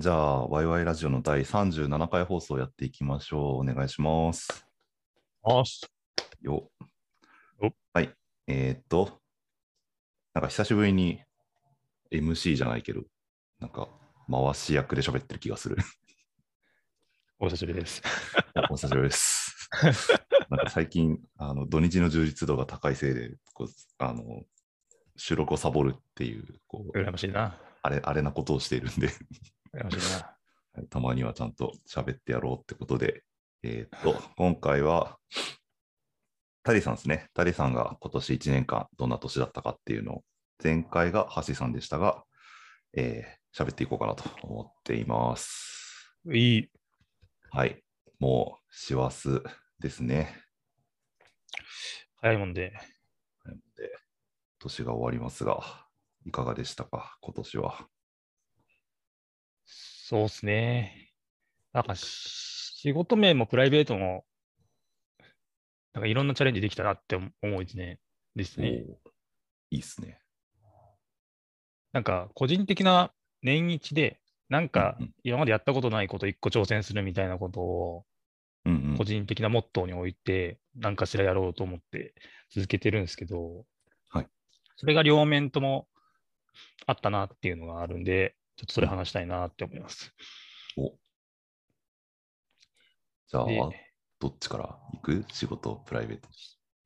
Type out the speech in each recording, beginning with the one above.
じゃあ、ワイワイラジオの第37回放送やっていきましょう。お願いします。よおはい。えーっと、なんか久しぶりに MC じゃないけど、なんか回し役で喋ってる気がする。お久しぶりです。お久しぶりです。なんか最近、あの土日の充実度が高いせいで、こうあの収録をサボるっていうこう羨ましいな。あれ、あれなことをしているんで、はいたまにはちゃんと喋ってやろうってことで、えーっと、今回は、タリさんですね。タリさんが今年1年間どんな年だったかっていうのを、前回が橋さんでしたが、えー喋っていこうかなと思っています。いい。はい。もう、師走ですね。早いもんで。なので、年が終わりますが、いかがでしたか、今年は。そうっすね。なんか、仕事面もプライベートも、なんかいろんなチャレンジできたなって思う一年ですね。いいっすね。なんか、個人的な年一で、なんか今までやったことないこと一個挑戦するみたいなことを、個人的なモットーに置いて、何かしらやろうと思って続けてるんですけど、はいそれが両面ともあったなっていうのがあるんで、ちょっとそれ話したいなって思います。おじゃあ、でどっちから行く？仕事、プライベート。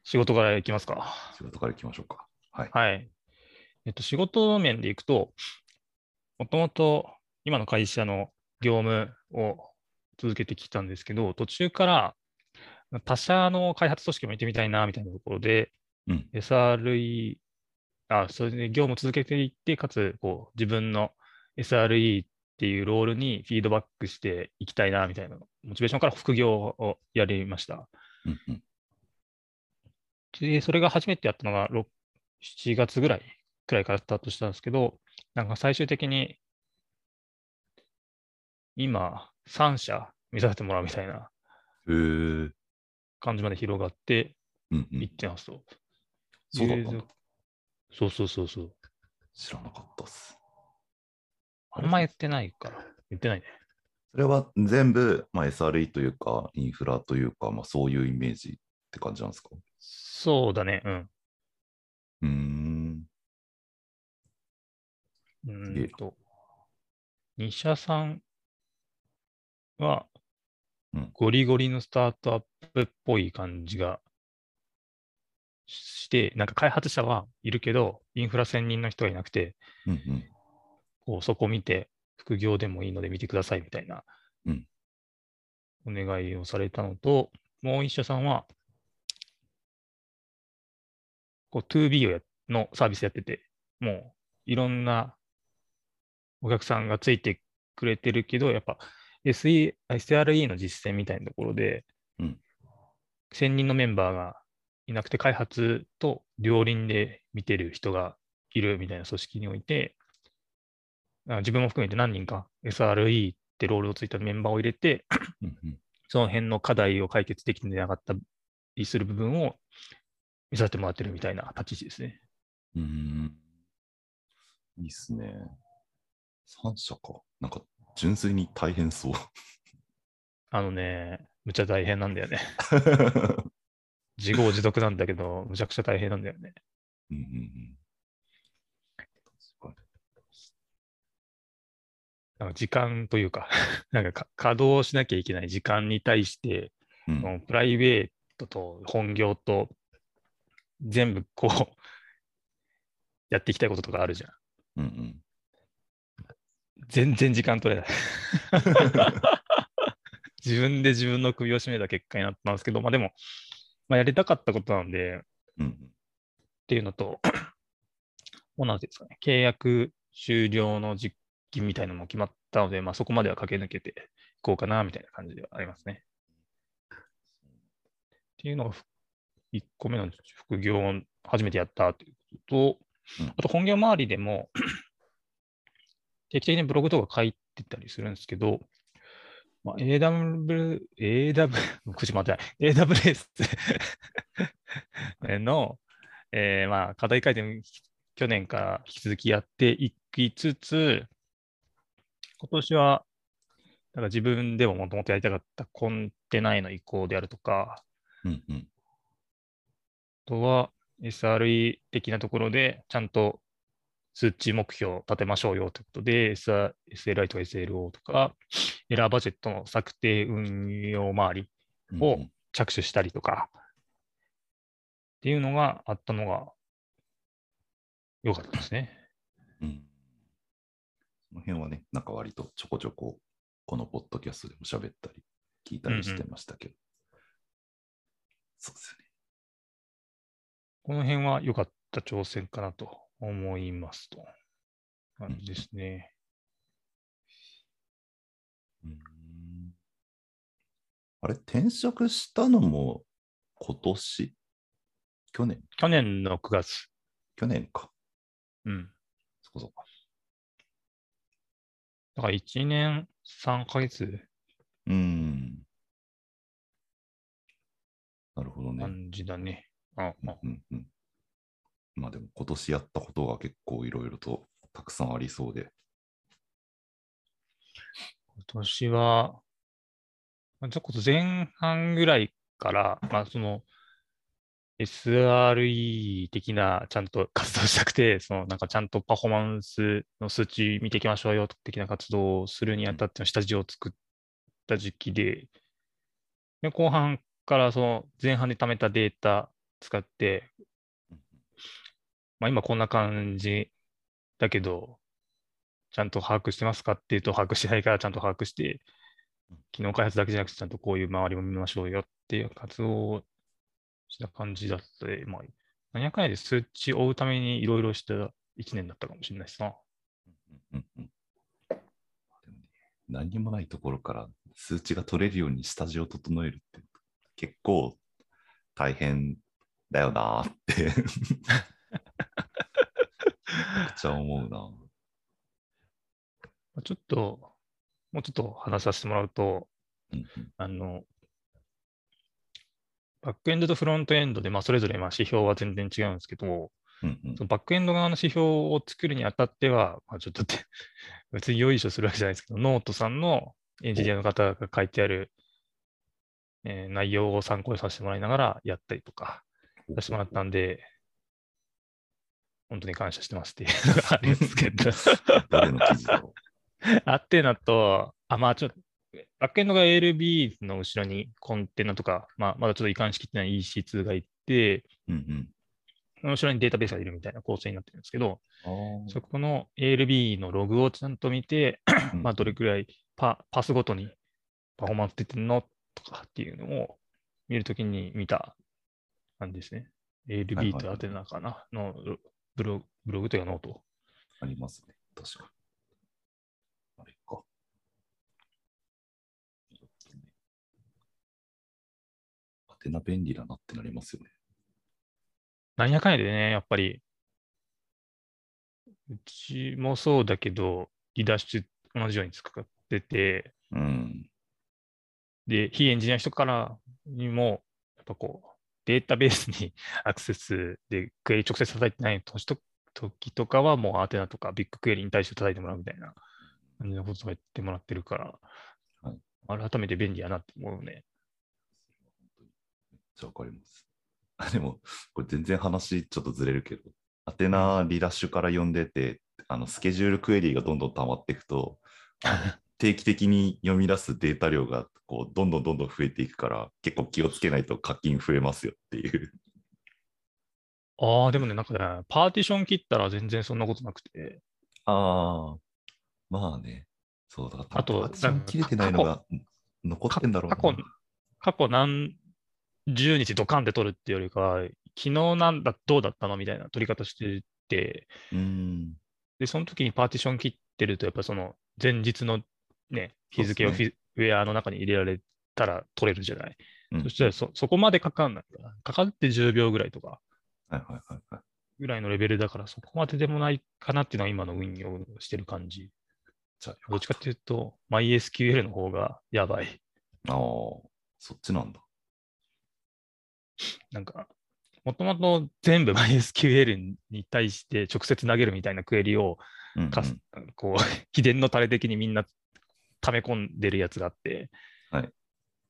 仕事からいきますか。仕事から行きましょうか。はい。はい。えっと、仕事面でいくと、もともと今の会社の業務を続けてきたんですけど、途中から他社の開発組織も行ってみたいなみたいなところで、うん。SRE、あ、それで業務を続けていって、かつ、こう、自分の SRE っていうロールにフィードバックしていきたいな、みたいな、モチベーションから副業をやりました。うんうんで、それが初めてやったのが、6 7月ぐらい、くらいからスタートしたんですけど、なんか最終的に、今、3社見させてもらうみたいな感じまで広がっていってますと。そうそうそうそう。知らなかったっす。あんま言ってないから。言ってないね。それは全部、まあ、SRE というか、インフラというか、まあ、そういうイメージって感じなんですか？そうだね。うん。うーん。うんと、2社さんはうん、ゴリゴリのスタートアップっぽい感じがして、なんか開発者はいるけど、インフラ専任の人がいなくて、うんうん。こうそこ見て、副業でもいいので見てくださいみたいなうん。お願いをされたのと、もう一社さんは、こう 2B をやのサービスやってて、もういろんなお客さんがついてくれてるけど、やっぱ SE、あ SRE の実践みたいなところで、うん。1000人のメンバーがいなくて、開発と両輪で見てる人がいるみたいな組織において、あ自分も含めて何人か SRE ってロールをついたメンバーを入れて、その辺の課題を解決できてなかったりする部分を見させてもらってるみたいな立ち位置ですね。うーん。いいっすね。3社か。なんか、純粋に大変そう。あのね、むちゃ大変なんだよね。自業自得なんだけど、むちゃくちゃ大変なんだよね。うんうんうん。確かなんか時間というか、なんかか稼働しなきゃいけない時間に対して、に。うんプライベートと本業と全部こう、やっていきたいこととかあるじゃん。うんうん。全然時間取れない。自分で自分の首を絞めた結果になったんですけど、まあでも、まあ、やりたかったことなんで、っうんていうのと、もうなんていうんですかね、契約終了の時期みたいなのも決まったので、まあそこまでは駆け抜けていこうかな、みたいな感じではありますね。っていうのが1個目の副業を初めてやったということと、うんあと本業周りでも、定期的にブログとか書いてたりするんですけど、まあ、AW、AW、口まってない、AWS の、えーまあ、課題改善、去年から引き続きやっていきつつ、今年は、なんか自分でももともとやりたかったコンテナへの移行であるとか、うんうん。あとは SRE 的なところでちゃんと数値目標を立てましょうよということで、SR SLI とか SLO とか、エラーバジェットの策定運用周りをうんうん着手したりとか、っていうのがあったのが良かったですね。うんその辺はね、なんか割とちょこちょこ、このポッドキャストでも喋ったり、聞いたりしてましたけど。そうですよね。この辺は良かった挑戦かなと思いますと。感じですね。うんあれ、転職したのも今年？去年去年の9月。去年か。うん。そこそこ。だから1年3ヶ月うん。なるほどね。感じだね。ああうんうん。まあでも今年やったことが結構いろいろとたくさんありそうで。今年は、まあちょっと前半ぐらいから、まあその SRE 的なちゃんと活動したくて、そのなんかちゃんとパフォーマンスの数値見ていきましょうよ的な活動をするにあたっての下地を作った時期で、で後半からその前半で貯めたデータ使って、まあ今こんな感じだけど、ちゃんと把握してますかっていうと、把握してないからちゃんと把握して、機能開発だけじゃなくて、ちゃんとこういう周りも見ましょうよっていう活動をした感じだったで、まあ、何やかんやで数値を追うためにいろいろした1年だったかもしれないしな。うんうんでもね何にもないところから数値が取れるように下地を整えるって結構大変だよなーってめちゃくちゃ思うな。まあちょっと、もうちょっと話させてもらうと、うんうんあの、バックエンドとフロントエンドで、まあ、それぞれまあ指標は全然違うんですけど、うんうんそのバックエンド側の指標を作るにあたっては、まあ、ちょっとって 別によいしょするわけじゃないですけど、ノートさんのエンジニアの方が書いてある、えー内容を参考にさせてもらいながらやったりとかさせてもらったんで、本当に感謝してますっていうのが あるんですけど。誰の記事だろあっていうのと、あ、まあちょっと、バックエンドが ALB の後ろにコンテナとか、まあまだちょっと移管しきってない EC2 がいて、う。うんその後ろにデータベースがいるみたいな構成になってるんですけど、うん。そこの ALB のログをちゃんと見て、あまあどれくらいパパスごとにパフォーマンス出てるのとかっていうのを見るときに見た感じですね。はい ALB はいと Athena かなのブログブログというか note。ありますね。確かに。あれか。ちょっとね。アテナ便利だなってなりますよね。なんやかんやでね、やっぱり、うちもそうだけど、リダッシュ同じように使ってて、うん。で、非エンジニアの人からにも、やっぱこう、データベースに アクセスでクエリ直接叩いてない時と時とかは、もうアテナとかビッグクエリに対して叩いてもらうみたいな感じのことを言ってもらってるから、はい改めて便利やなって思うね。めっちゃわかります。あでも、これ全然話ちょっとずれるけど、アテナリラッシュから読んでて、あのスケジュールクエリがどんどん溜まっていくと、定期的に読み出すデータ量がこうどんどんどんどん増えていくから、結構気をつけないと課金増えますよっていう。ああ、でもね、なんかね、パーティション切ったら全然そんなことなくて、ああ、まあね。そうだあとパーティション切れてないのがうん残ってんだろうな。過去、過去何十日ドカンって取るっていうよりかは、昨日なんだ、どうだったのみたいな取り方してて、うん。で、その時にパーティション切ってると、やっぱその前日のね、日付をフィウェアの中に入れられたら取れるじゃない。うんそしたらそそこまでかかんないから、かかって10秒ぐらいとかはいはいはいはい。ぐらいのレベルだから、そこまででもないかなっていうのが今の運用してる感じ。じゃあ、どっちかっていうと、MySQL の方がやばい。ああ、そっちなんだ。なんか、もともと全部 MySQL に対して直接投げるみたいなクエリをうんうん。こう、秘伝のタレ的にみんな溜め込んでるやつがあって、はい。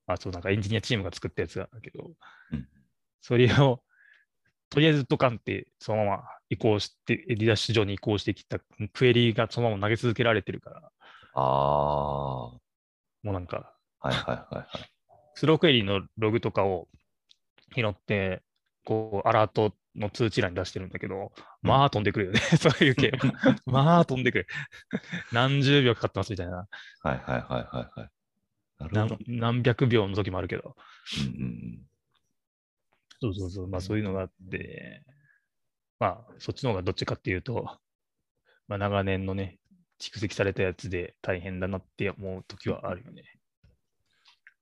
あそうなんかエンジニアチームが作ったやつなんだけど、うん。それをとりあえずドカンってそのまま移行して、リダッシュ上に移行してきたクエリがそのまま投げ続けられてるから、あもうなんか、いはいはいはい。スロークエリのログとかを拾って、こう、アラートの通知欄に出してるんだけど、うんまあ飛んでくるよね、そういう系は。まあ飛んでくる。何十秒かかってますみたいな。はいはいはいはいはい。何。何百秒の時もあるけど。うんうんうんそうそうそう。まあそういうのがあって、まあそっちの方がどっちかっていうと、まあ長年のね、蓄積されたやつで大変だなって思う時はあるよね。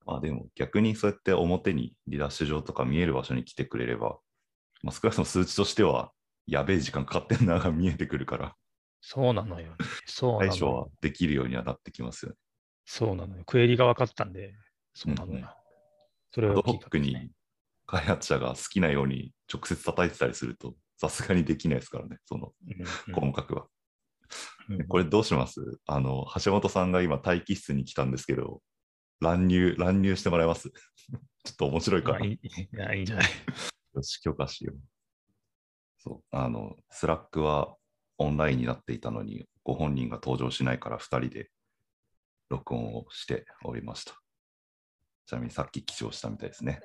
まあでも逆にそうやって表にリダッシュ上とか見える場所に来てくれれば、まあ、少なくとも数値としてはやべえ時間かかってんなが見えてくるから、そうなのよ、ね。そうなの対処はよ。できるようにはなってきますよね。そうなのよ。クエリが分かったんで、そうなのよ。うんうんそれはアドホックに開発者が好きなように直接叩いてたりすると、さすがにできないですからね、そのうん細かくは。うんこれどうします？あの、橋本さんが今待機室に来たんですけど、乱入、乱入してもらえます ちょっと面白いかな。まあいいいやいいんじゃない？よし、許可しよう。そう、あの、 Slack はオンラインになっていたのに、ご本人が登場しないから2人で録音をしておりました。ちなみにさっき起床したみたいですね。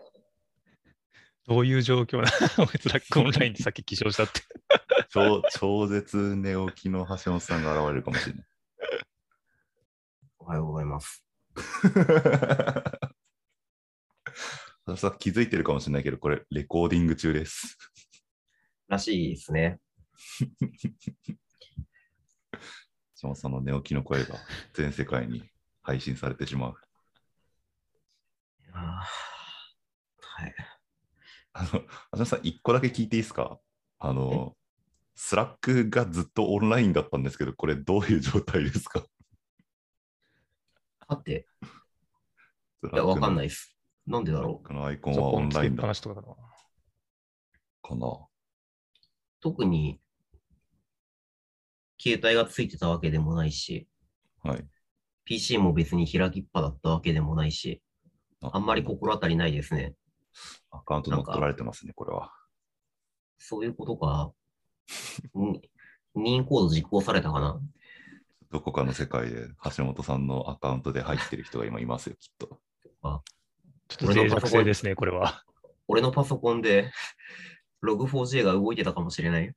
どういう状況なの？Slack オンラインでさっき起床したって。超超絶寝起きの橋本さんが現れるかもしれない。おはようございます。橋さん気づいてるかもしれないけど、これレコーディング中です。らしいですね。橋本さんの寝起きの声が全世界に配信されてしまう。いやーはい。あの、橋本さん、一個だけ聞いていいですか？あの、 Slack がずっとオンラインだったんですけど、これどういう状態ですか？はて、いや、わかんないい。です。なんでだろう。このアイコンそはオンラインだなしとかだな。かな。特に、携帯がついてたわけでもないし、はい。PC も別に開きっぱだったわけでもないし、あんまり心当たりないですね。アカウント乗っ取られてますね、これは。そういうことか。ん任意コード実行されたかなどこかの世界で橋本さんのアカウントで入ってる人が今いますよ、きっと。ちょっと脆弱性ですね、これは。俺のパソコンで Log4j が動いてたかもしれない。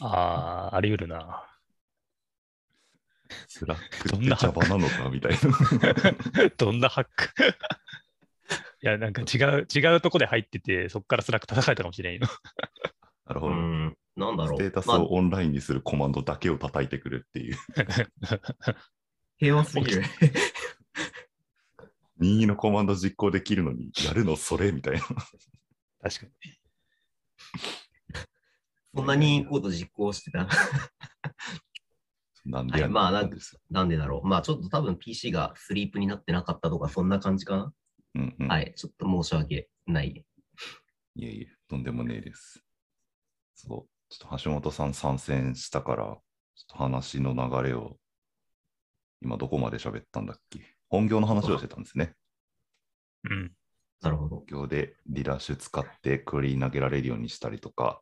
ああ、あり得るな。 Slackってどんなのかみたいな。どんなハック？いや、なんか違う、違うとこで入ってて、そこから Slack叩かれたかもしれんよ。なるほど。うん、なんだろう。ステータスまあをオンラインにするコマンドだけを叩いてくるっていう。平和すぎる。任意のコマンド実行できるのに、やるのそれみたいな。確かに。そんな任意コード実行してた？なんでやねんはいまあなんなんでだろう。まあちょっと多分 PC がスリープになってなかったとか、そんな感じかな？うんうん。はい。ちょっと申し訳ない。いえいえ、とんでもねえです。そう。ちょっと橋本さん参戦したから、ちょっと話の流れを、今どこまで喋ったんだっけ？本業の話をしてたんですね。うん。なるほど本。業でリダッシュ使ってクリーン投げられるようにしたりとか、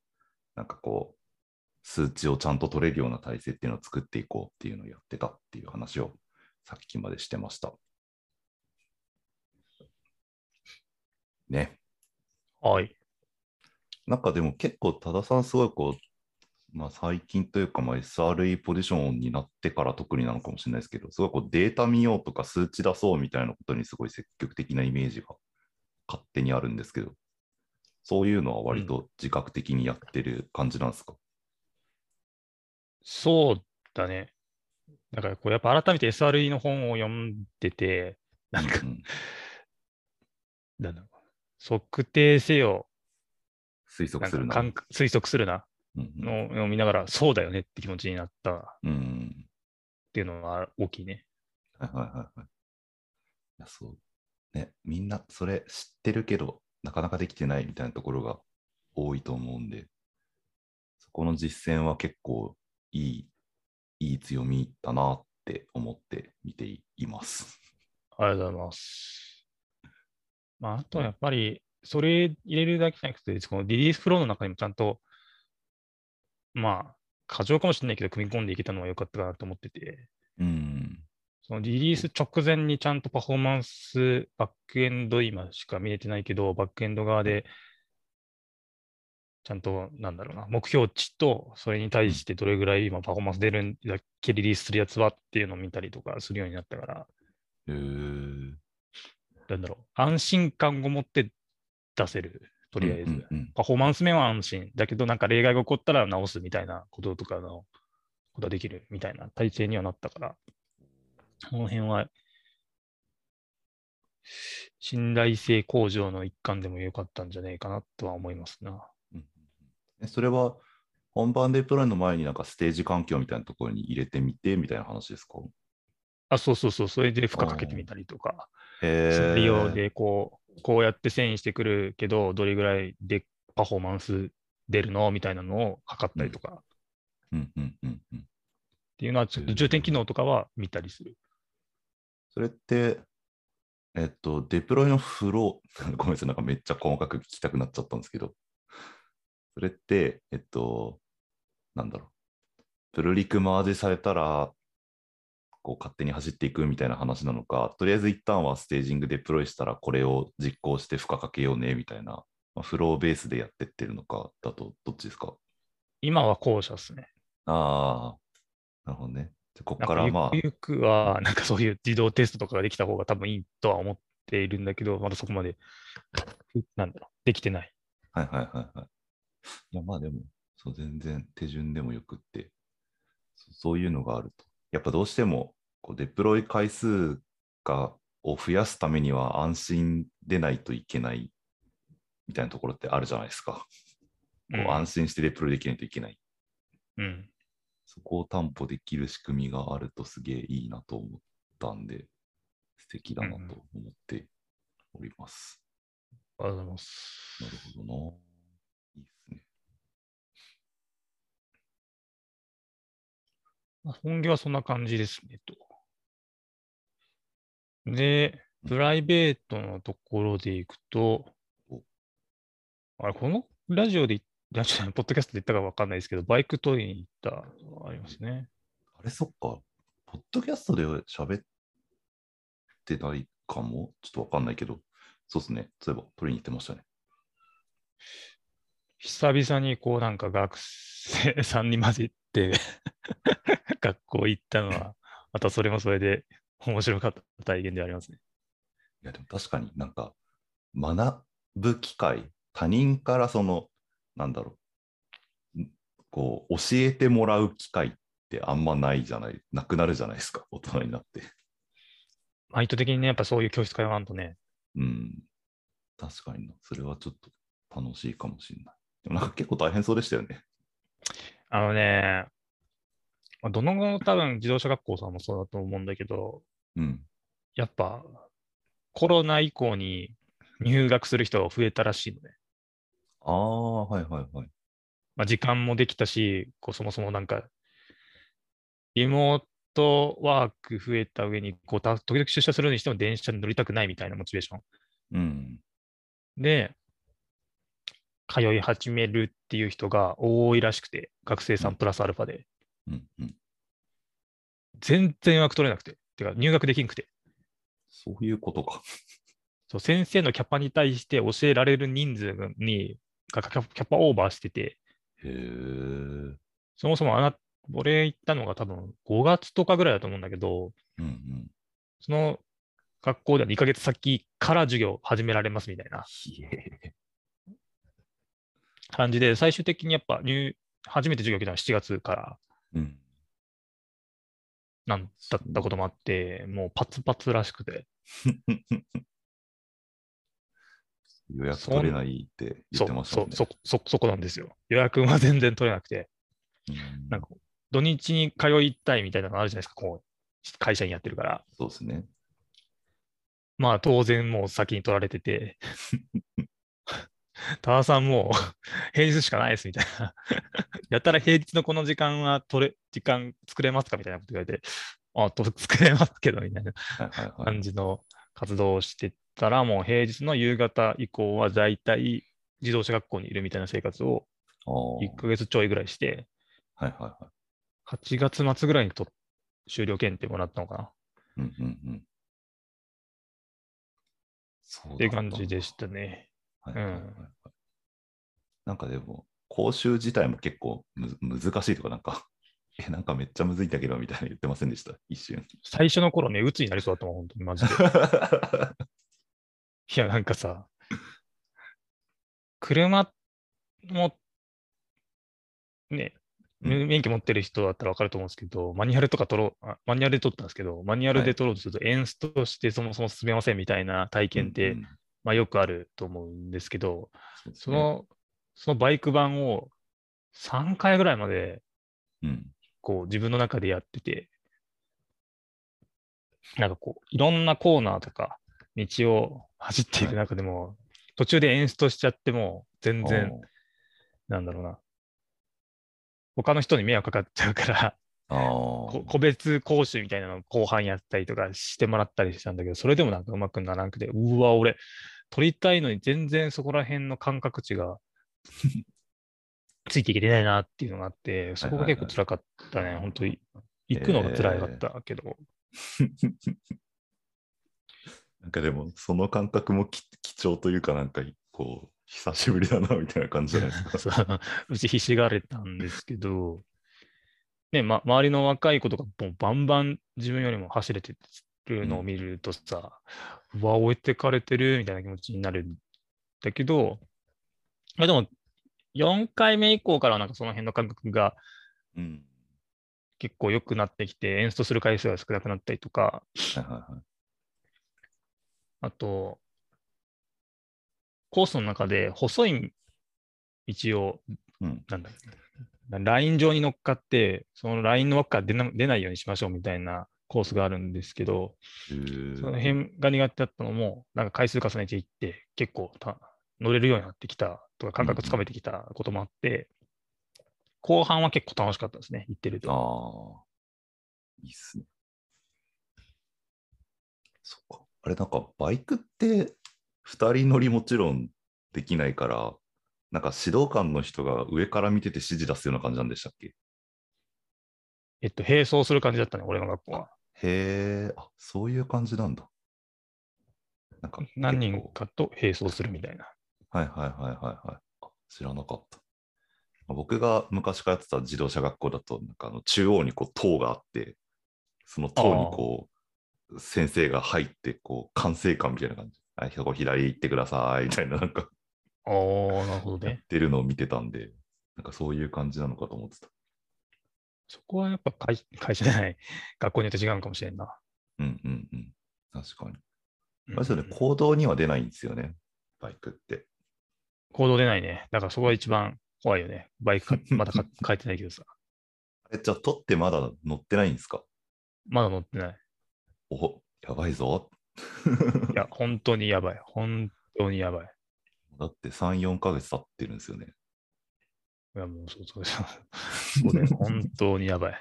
なんかこう、数値をちゃんと取れるような体制っていうのを作っていこうっていうのをやってたっていう話をさっきまでしてました。ね。はい。なんかでも結構多田さんすごいこう、まあ、最近というかまあ SRE ポジションになってから特になのかもしれないですけど、すごいこうデータ見ようとか数値出そうみたいなことにすごい積極的なイメージが勝手にあるんですけど、そういうのは割と自覚的にやってる感じなんですか、そうだね。だから、こうやっぱ改めて SRE の本を読んでて、なんか、うん。なんだろう。測定せよ、推測するな。な推測するなののを見ながら、そうだよねって気持ちになったっうん。ていうのは大きいね。はいはいはいはい。いや、そう。ね、みんなそれ知ってるけど、なかなかできてないみたいなところが多いと思うんで、そこの実践は結構いいいい強みだなって思って見ています。ありがとうございます。まあ、あとはやっぱり、それ入れるだけじゃなくて、このリリースフローの中にもちゃんと、まあ、過剰かもしれないけど、組み込んでいけたのは良かったかなと思ってて、うん。そのリリース直前にちゃんとパフォーマンス、バックエンド今しか見れてないけど、バックエンド側で、ちゃんと、なんだろうな、目標値と、それに対してどれぐらい今パフォーマンス出るんだっけ、リリースするやつはっていうのを見たりとかするようになったから、へー。なんだろう、安心感を持って出せる、とりあえず。うんうんうん。パフォーマンス面は安心。だけど、なんか例外が起こったら直すみたいなこととかのことができるみたいな体制にはなったから、この辺は、信頼性向上の一環でも良かったんじゃないかなとは思いますな。えそれは本番デプロイの前になんかステージ環境みたいなところに入れてみてみたいな話ですか？あ、そうそうそう、それで負荷かけてみたりとか、へシナリオーでこう、こうやって遷移してくるけど、どれぐらいでパフォーマンス出るの？みたいなのを測ったりとか、うんうんうんうん。っていうのは、ちょっと重点機能とかは見たりする。それって、えっと、デプロイのフロー、ごめんなさい、なんかめっちゃ細かく聞きたくなっちゃったんですけど、それって、えっと、なんだろう、プルリクマージされたら、こう勝手に走っていくみたいな話なのか、とりあえず一旦はステージングデプロイしたらこれを実行して負荷かけようねみたいな、まあ、フローベースでやってってるのかだとどっちですか？今は後者ですね。ああ、なるほどね。じゃあここかからまあ、ゆくゆくは、なんかそういう自動テストとかができた方が多分いいとは思っているんだけど、まだそこまで、なんだろう、できてない。はいはいはいはい。いや、まあでも、そう全然手順でもよくって、そそういうのがあると。やっぱどうしても、こうデプロイ回数がを増やすためには安心でないといけないみたいなところってあるじゃないですか。こううん安心してデプロイできないといけない。うん。そこを担保できる仕組みがあるとすげえいいなと思ったんで、素敵だなと思っております。ありがとうございます。なるほどな。いいですね。まあ本業はそんな感じですね、と。で、プライベートのところでいくとお、あれ、このラジオで、ラジオじゃないポッドキャストで言ったかわかんないですけど、バイク取りに行ったありますね。あれ、そっか。ポッドキャストで喋ってないかもちょっとわかんないけど、そうですね。そういえば取りに行ってましたね。久々にこうなんか学生さんに混じって学校行ったのは、またそれもそれで面白かった体験でありますね。いや、でも確かになんか、学ぶ機会、他人からその、なんだろう、んこう、教えてもらう機会ってあんまないじゃない、なくなるじゃないですか、大人になって。まあ意図的にね、やっぱそういう教室通わんとね、うん。確かにな。それはちょっと楽しいかもしれない。でもなんか結構大変そうでしたよね。あのね、まあどの多分自動車学校さんもそうだと思うんだけど、うん。やっぱコロナ以降に入学する人が増えたらしいのね。ああ、はいはいはい。まあ、時間もできたし、こうそもそもなんか、リモートワーク増えた上に、こうた時々出社するにしても電車に乗りたくないみたいなモチベーション。うん。で、通い始めるっていう人が多いらしくて、学生さんプラスアルファで。うん。うん。全然予約取れなくて。てか、入学できんくて。そういうことか。そう先生のキャパに対して教えられる人数に、がキャキャパオーバーしてて、へえ。そもそもあな、俺行ったのが多分5月とかぐらいだと思うんだけど、うんうん。その学校では2ヶ月先から授業始められますみたいな。感じで、最終的にやっぱ入、初めて授業受けたのは7月からうん。なんだったこともあって、もうパツパツらしくて、予約取れないって言ってましたね。そう、そ、そ、そこなんですよ。予約は全然取れなくて、うんなんか土日に通いたいみたいなのあるじゃないですか、こう、会社にやってるから。そうですね。まあ当然もう先に取られてて、タワさんもう 平日しかないですみたいな。やったら平日のこの時間は取れ、時間作れますかみたいなこと言われて、あ、と 作れますけど、みたいな。感じの活動をしてたら、もう平日の夕方以降は大体自動車学校にいるみたいな生活をあー1ヶ月ちょいぐらいして、はいはいはい。8月末ぐらいにと終了検定もらったのかなうんうんうん。そうっていう感じでしたね。はいはいはいはい。なんかでも、講習自体も結構む難しいとか、なんか、え、なんかめっちゃむずいんだけど、みたいな言ってませんでした、一瞬。最初の頃ね、鬱になりそうだったもん、本当にマジで。いや、なんかさ、車も、ね、うん。免許持ってる人だったら分かると思うんですけど、マニュアルとか取ろう、あマニュアルで取ったんですけど、マニュアルはい。で取ろうとすると、エンストしてそもそも進めませんみたいな体験って、うんうんまあ、よくあると思うんですけど、その、そのバイク版を3回ぐらいまで、うん。こう自分の中でやってて、なんかこう、いろんなコーナーとか、道を走っていく中でも、途中でエンストしちゃっても、全然、なんだろうな、他の人に迷惑かかっちゃうから、個別講習みたいなのを後半やったりとかしてもらったりしたんだけど、それでもなんかうまくならなくて、うわ、俺、取りたいのに全然そこら辺の感覚値が ついていけてないなっていうのがあって、そこが結構辛かったね、本当に。行くのが辛かったけど、なんかでも、その感覚もき貴重というか、なんか、こう、久しぶりだな、みたいな感じじゃないですか。そう。うちひしがれたんですけど、ね、ま、周りの若い子とかもうバンバン自分よりも走れてるのを見るとさ、うわ、置いてかれてるみたいな気持ちになるんだけど、まあでも、4回目以降からなんかその辺の感覚がうん。結構良くなってきて、エンストする回数が少なくなったりとか。あと、コースの中で細い道をうん。なんだライン上に乗っかって、そのラインの枠から出な出ないようにしましょうみたいなコースがあるんですけど、その辺が苦手だったのも、なんか回数重ねていって、結構た乗れるようになってきたとか、感覚つかめてきたこともあって、後半は結構楽しかったですね、行ってると。ああ。いいっすね。そっか。あれ、なんか、バイクって、二人乗りもちろんできないから、なんか指導官の人が上から見てて指示出すような感じなんでしたっけ？えっと、並走する感じだったね、俺の学校は。へえ、あ、そういう感じなんだ。なんか何人かと並走するみたいな。はいはいはいはいはい。あ知らなかった。僕が昔からやってた自動車学校だと、なんかあの中央にこう塔があって、その塔にこう、先生が入って、こう、管制官みたいな感じ。はい、ここ左行ってください、みたいな、なんか、ああ、なるほどやっね。てるのを見てたんで、なんかそういう感じなのかと思ってた。そこはやっぱ会 会社じゃない、学校によって違うのかもしれんな。うんうんうん。確かに。うんあれですよね、行動には出ないんですよね、バイクって。行動出ないね。だからそこが一番怖いよね。バイクか まだか書いてないけどさ。あれ、じゃあ、取ってまだ乗ってないんですか？まだ乗ってない。お、やばいぞ。いや、本当にやばい。本当にやばい。だって3、4ヶ月経ってるんですよね。いや、もうそうそうそう。そうだよ 本当にやばい。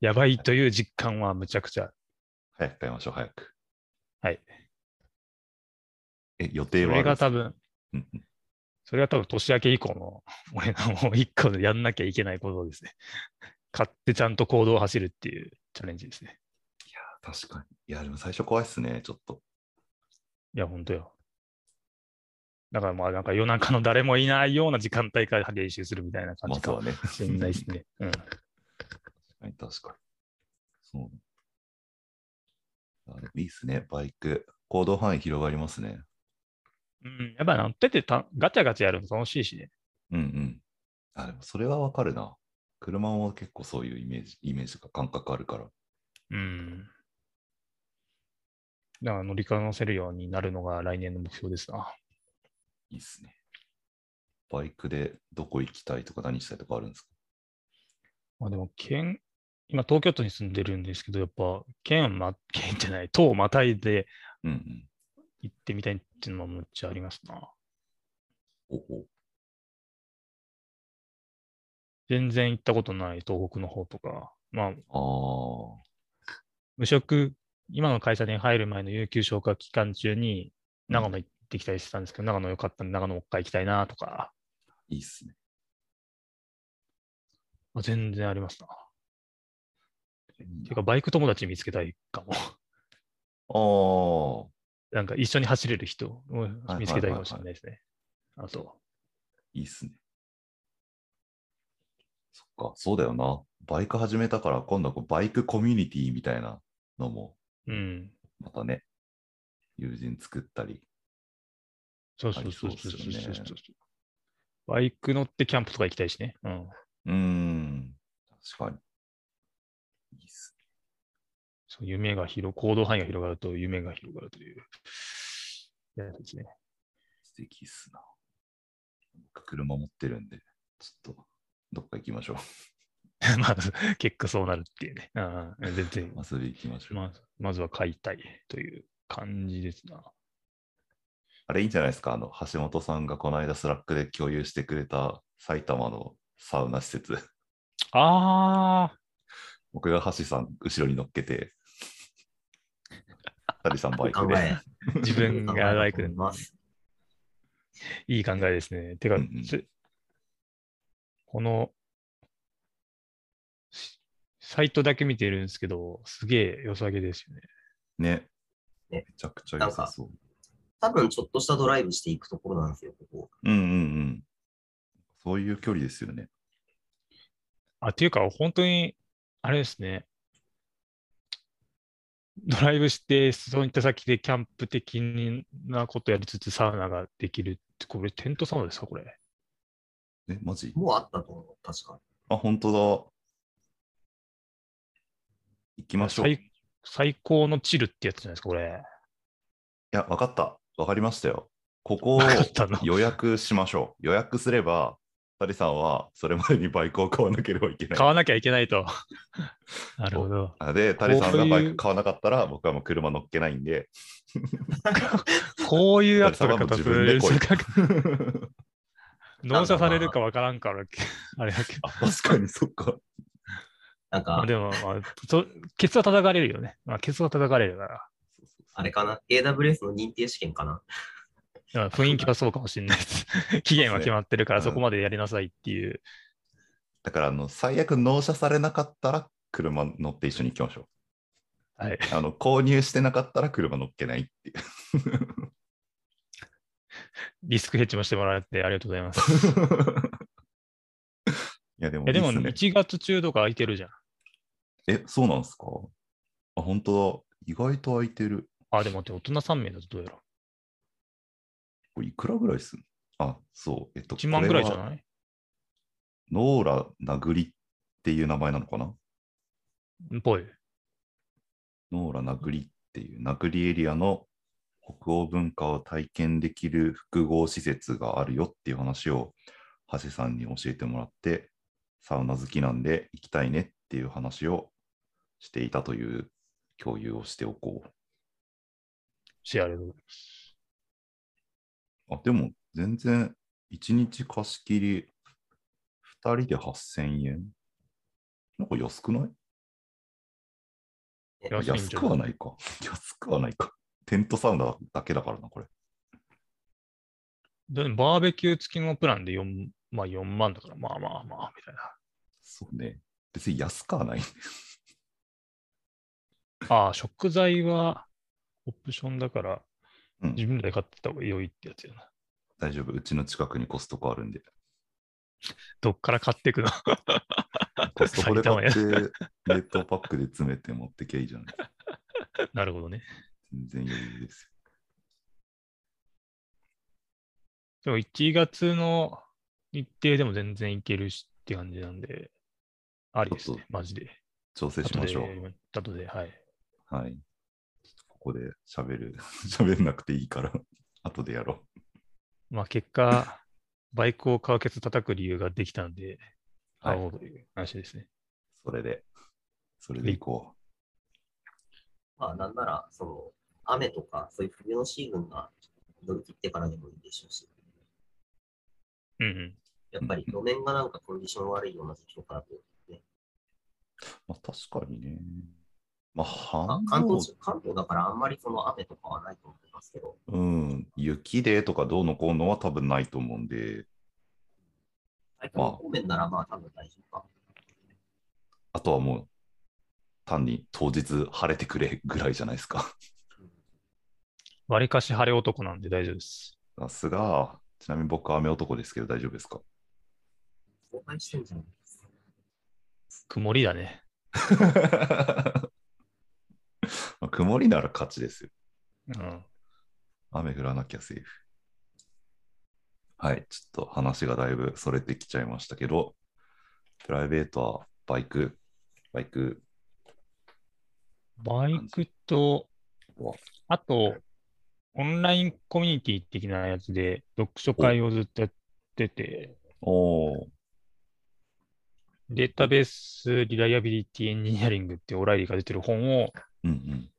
やばいという実感はむちゃくちゃ。早く買いましょう、早く。はい。え、予そ定はあるんですか？れが多分、うんうんそれが多分年明け以降の 俺のもう一個でやんなきゃいけないことですね。買ってちゃんと行動を走るっていうチャレンジですね。確かに。いや、でも最初怖いっすね、ちょっと。いや、本当よ。だからまあなんか夜中の誰もいないような時間帯から練習するみたいな感じかも。しれないですね。うん。確かに、確かに。そう。いいっすね、バイク。行動範囲広がりますね。うん、やっぱ乗っててたガチャガチャやるの楽しいしね。うんうん。あ、でもそれはわかるな。車も結構そういうイメージ、イメージとか感覚あるから。うん。だから乗りこなせるようになるのが来年の目標ですな。いいっすね。バイクでどこ行きたいとか何したいとかあるんですか？まあでも、県、今東京都に住んでるんですけど、やっぱ県ま、県じゃない、都をまたいで。行ってみたいっていうのもむっちゃありますな。おお。全然行ったことない東北の方とか、まあ、ああ。無職、今の会社に入る前の有給消化期間中に長野行ってきたりしてたんですけど、長野良かったんで長野もう一回行きたいなとか、いいっすね。まあ全然ありますな。ていうか、バイク友達見つけたいかも。ああ。なんか一緒に走れる人をはい見つけたいかもしれないですね。あと、いいっすね。そっか、そうだよな。バイク始めたから、今度はこうバイクコミュニティみたいなのも、うん。またね、友人作ったり。そうそうそうそうそうそうそうバイク乗ってキャンプとか行きたいしね。うん。うーん、確かに。いいっすそう夢が広、行動範囲が広がると夢が広がるというやつですね。ね。素敵っすな。僕、車持ってるんで、ちょっと、どっか行きましょ まず、結果そうなるっていうね。うん、全然う。、遊び行きましょう。まずまずは買いたいという感じですな。あれいいんじゃないですか？あの、橋本さんがこの間 Slackで共有してくれた埼玉のサウナ施設。あ僕が橋さん後ろに乗っけて、タリさんバイクで。。自分がバイクでいます。いい考えですね。てか、うんうんつこの、しサイトだけ見てるんですけど、すげえ良さげですよね。ね。ねめちゃくちゃ良さそう。多分ちょっとしたドライブしていくところなんですよ、ここ。うんうんうん。そういう距離ですよね。あ、っていうか、本当に、あれですね。ドライブして、そういった先でキャンプ的なことやりつつサウナができるって、これテントサウナですか、これ？え、マジ？もうあったと思う、確か。あ、本当だ。行きましょう。い最最高のチルってやつじゃないですか、これ。や、わかった。わかりましたよ。ここを予約しましょう。予約すれば、タリさんはそれまでにバイクを買わなければいけない。買わなきゃいけないと。なるほど。あで、タリさんがバイク買わなかったら、僕はもう車乗っけないんで、こういうやつタリさんはもう取り方す自分で来いる。納車されるかわからんから、あれだけ確かにそっか。なんか、まあでも、まあ、そケツは叩かれるよね。まあ、ケツは叩かれるから。あれかな ?AWS の認定試験かな？まあ雰囲気はそうかもしれないです。期限は決まってるから、うんそこまでやりなさいっていう。だから、あの、最悪納車されなかったら、車乗って一緒に行きましょはい。う。あの、購入してなかったら車乗っけないっていう。リスクヘッジもしてもらってありがとうございます。いや、でもえでも、いいっすね1月中とか空いてるじゃん。え、そうなんですか？あ、本当だ。意外と空いてる。あ、でも待って、大人3名だとどうやろこれいくらぐらいすんあ、そう。えっと、う。1万ぐらいじゃいない？ノーラなぐりっていう名前なのかな？ぽい。ノーラなぐりっていう、なぐりエリアの北欧文化を体験できる複合施設があるよっていう話を、橋さんに教えてもらって、サウナ好きなんで行きたいねっていう話をしていたという共有をしておこう。シェアありがとうございます。あ、でも全然1日貸し切り2人で8000円？なんか安くない？安くはないか。安くはないか。テントサウナだけだからな、これ。でバーベキュー付きのプランで4、まあ、4万だから、まあまあまあ、みたいな。そうね。別に安くはない。ああ、食材はオプションだから、うん自分で買ってた方が良いってやつやな。大丈夫。うちの近くにコストコあるんで。どっから買ってくの？コストコで買って、冷凍パックで詰めて持ってきゃいいじゃない。なるほどね。全然余裕ですよ。でも1月の日程でも全然いけるしって感じなんで、ありですね、マジで。調整しましょう。う。後で、はい。はい。ここで喋る。喋んなくていいから、後でやろまあ結果、バイクを買うケツ叩く理由ができたので、はい買おうという話ですね。う。それで、それでいこまあ、なんなら、その、雨とか、そういう冬のシーズンが乗り切ってからでもいいでしょうし。うんうん。やっぱり路面がなんかコンディション悪いような時期とかだと、ね、まあ、確かにね。まあ、関東地関東だからあんまりその雨とかはないと思いますけど、うん、雪でとかどうのこうのは多分ないと思うんで、埼玉方面ならまあ多分大丈夫か。あとはもう単に当日晴れてくれぐらいじゃないですか。わりかし晴れ男なんで大丈夫です。さすが、ちなみに僕は雨男ですけど大丈夫ですか。曇りだね。まあ曇りなら勝ちですよ。うん。雨降らなきゃセーフ。はい、ちょっと話がだいぶそれてきちゃいましたけど、プライベートはバイク、バイク、バイクとわ、あと、オンラインコミュニティ的なやつで、読書会をずっとやってて、おー、データベースリライアビリティエンジニアリングってオライリーが出てる本を、うんうん。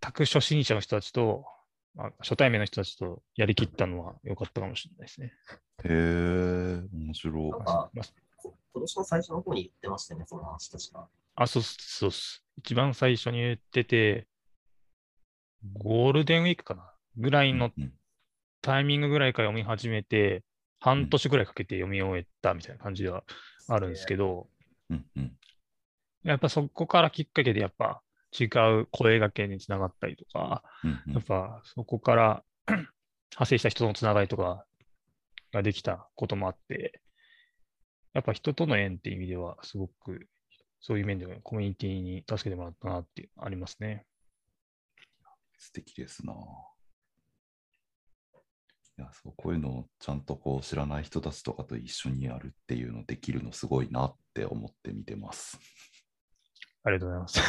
全く初心者の人たちと、まあ、初対面の人たちとやりきったのは良かったかもしれないですね。へえ、面白いなん。かまあこ今年の最初の方に言ってましたよね、その話確か。あ、そうっすそうっす。一番最初に言ってて、ゴールデンウィークかなぐらいのうんタイミングぐらいから読み始めて、半年ぐらいかけて読み終えたみたいな感じではあるんですけど、うんうんやっぱそこからきっかけでやっぱ違う声掛けにつながったりとか、うんうんやっぱそこから 派生した人とのつながりとかができたこともあって、やっぱ人との縁っていう意味ではすごくそういう面ではコミュニティに助けてもらったなっていうのありますね。素敵ですな。いや、そう、こういうのをちゃんとこう知らない人たちとかと一緒にやるっていうのできるのすごいなって思って見てます。ありがとうございます。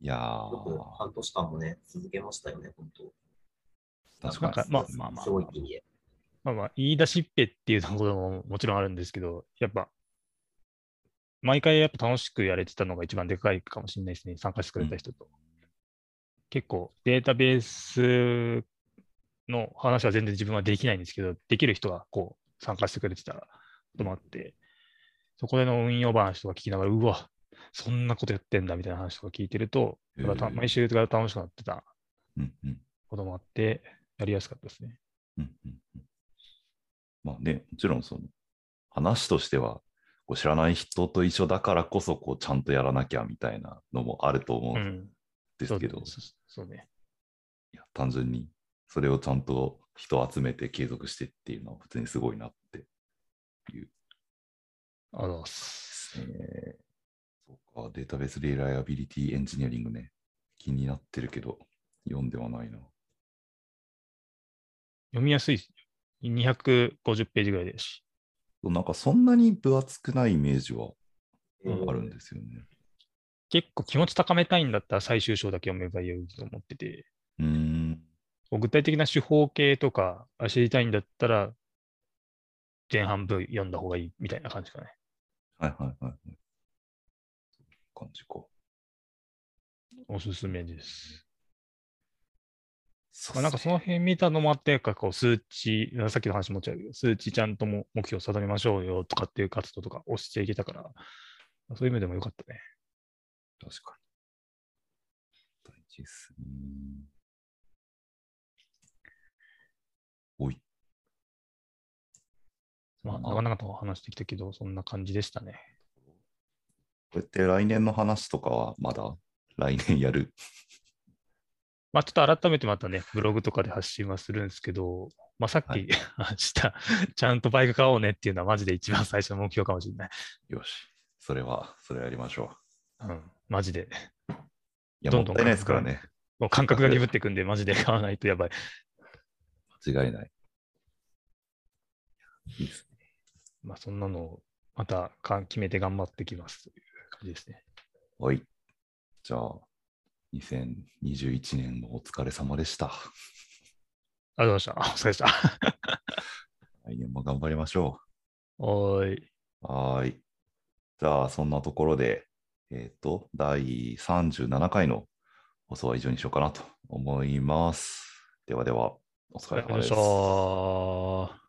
いやよくー、半年間もね、続けましたよね、本当。確かに。まあまあまあすごい意味で。まあまあ、言い出しっぺっていうところももちろんあるんですけど、やっぱ、毎回やっぱ楽しくやれてたのが一番でかいかもしれないですね、参加してくれた人と。結構、データベースの話は全然自分はできないんですけど、できる人がこう参加してくれてたこともあって、そこでの運用話とか聞きながら、うわ、そんなことやってんだみたいな話とか聞いてると、やっ毎週が楽しくなってたこともあって、やりやすかったですね。うんうんうんまあね、もちろんその話としては、こう知らない人と一緒だからこそこうちゃんとやらなきゃみたいなのもあると思ううんん。ですけど、そうそうそうね。いや単純にそれをちゃんと人を集めて継続してっていうのは普通にすごいなっていう。ありがとうございます。えーそうか、データベースリライアビリティエンジニアリングね、気になってるけど、読んではないな。読みやすい。250ページぐらいですし。なんかそんなに分厚くないイメージはうんあるんですよね。結構気持ち高めたいんだったら最終章だけ読めばいいと思ってて、うーん。具体的な手法系とかあ知りたいんだったら、前半部読んだ方がいいみたいな感じかね。はいはいはいはい。感じか。おすすめです。あ、なんかその辺見たのもあって、こう数値、さっきの話もちゃうけど、数値ちゃんとも目標を定めましょうよとかっていう活動とか押していけたから、そういう意味でもよかったね。確かに。大事ですね。おい。まあ、まあ長々と話してきたけど、そんな感じでしたね。こうやって来年の話とかはまだ来年やる？まあ、ちょっと改めてまたね、ブログとかで発信はするんですけど、まあ、さっき、はい 明日、ちゃんとバイク買おうねっていうのはマジで一番最初の目標かもしれない。よし。それは、それやりましょうん、マジで。う。いや、どんどんもったいないですからね。もう感覚が鈍ってくんで、マジで買わないとやばい。間違いない。いいですね。まあ、そんなのをまたか決めて頑張ってきますという感じですね。はい。じゃあ、2021年もお疲れ様でした。ありがとうございました。お疲れでした。来年も頑張りましょおーい。う。はーい。じゃあ、そんなところで、えっ、と、第37回の放送は以上にしようかなと思います。ではでは、お疲れ様でした。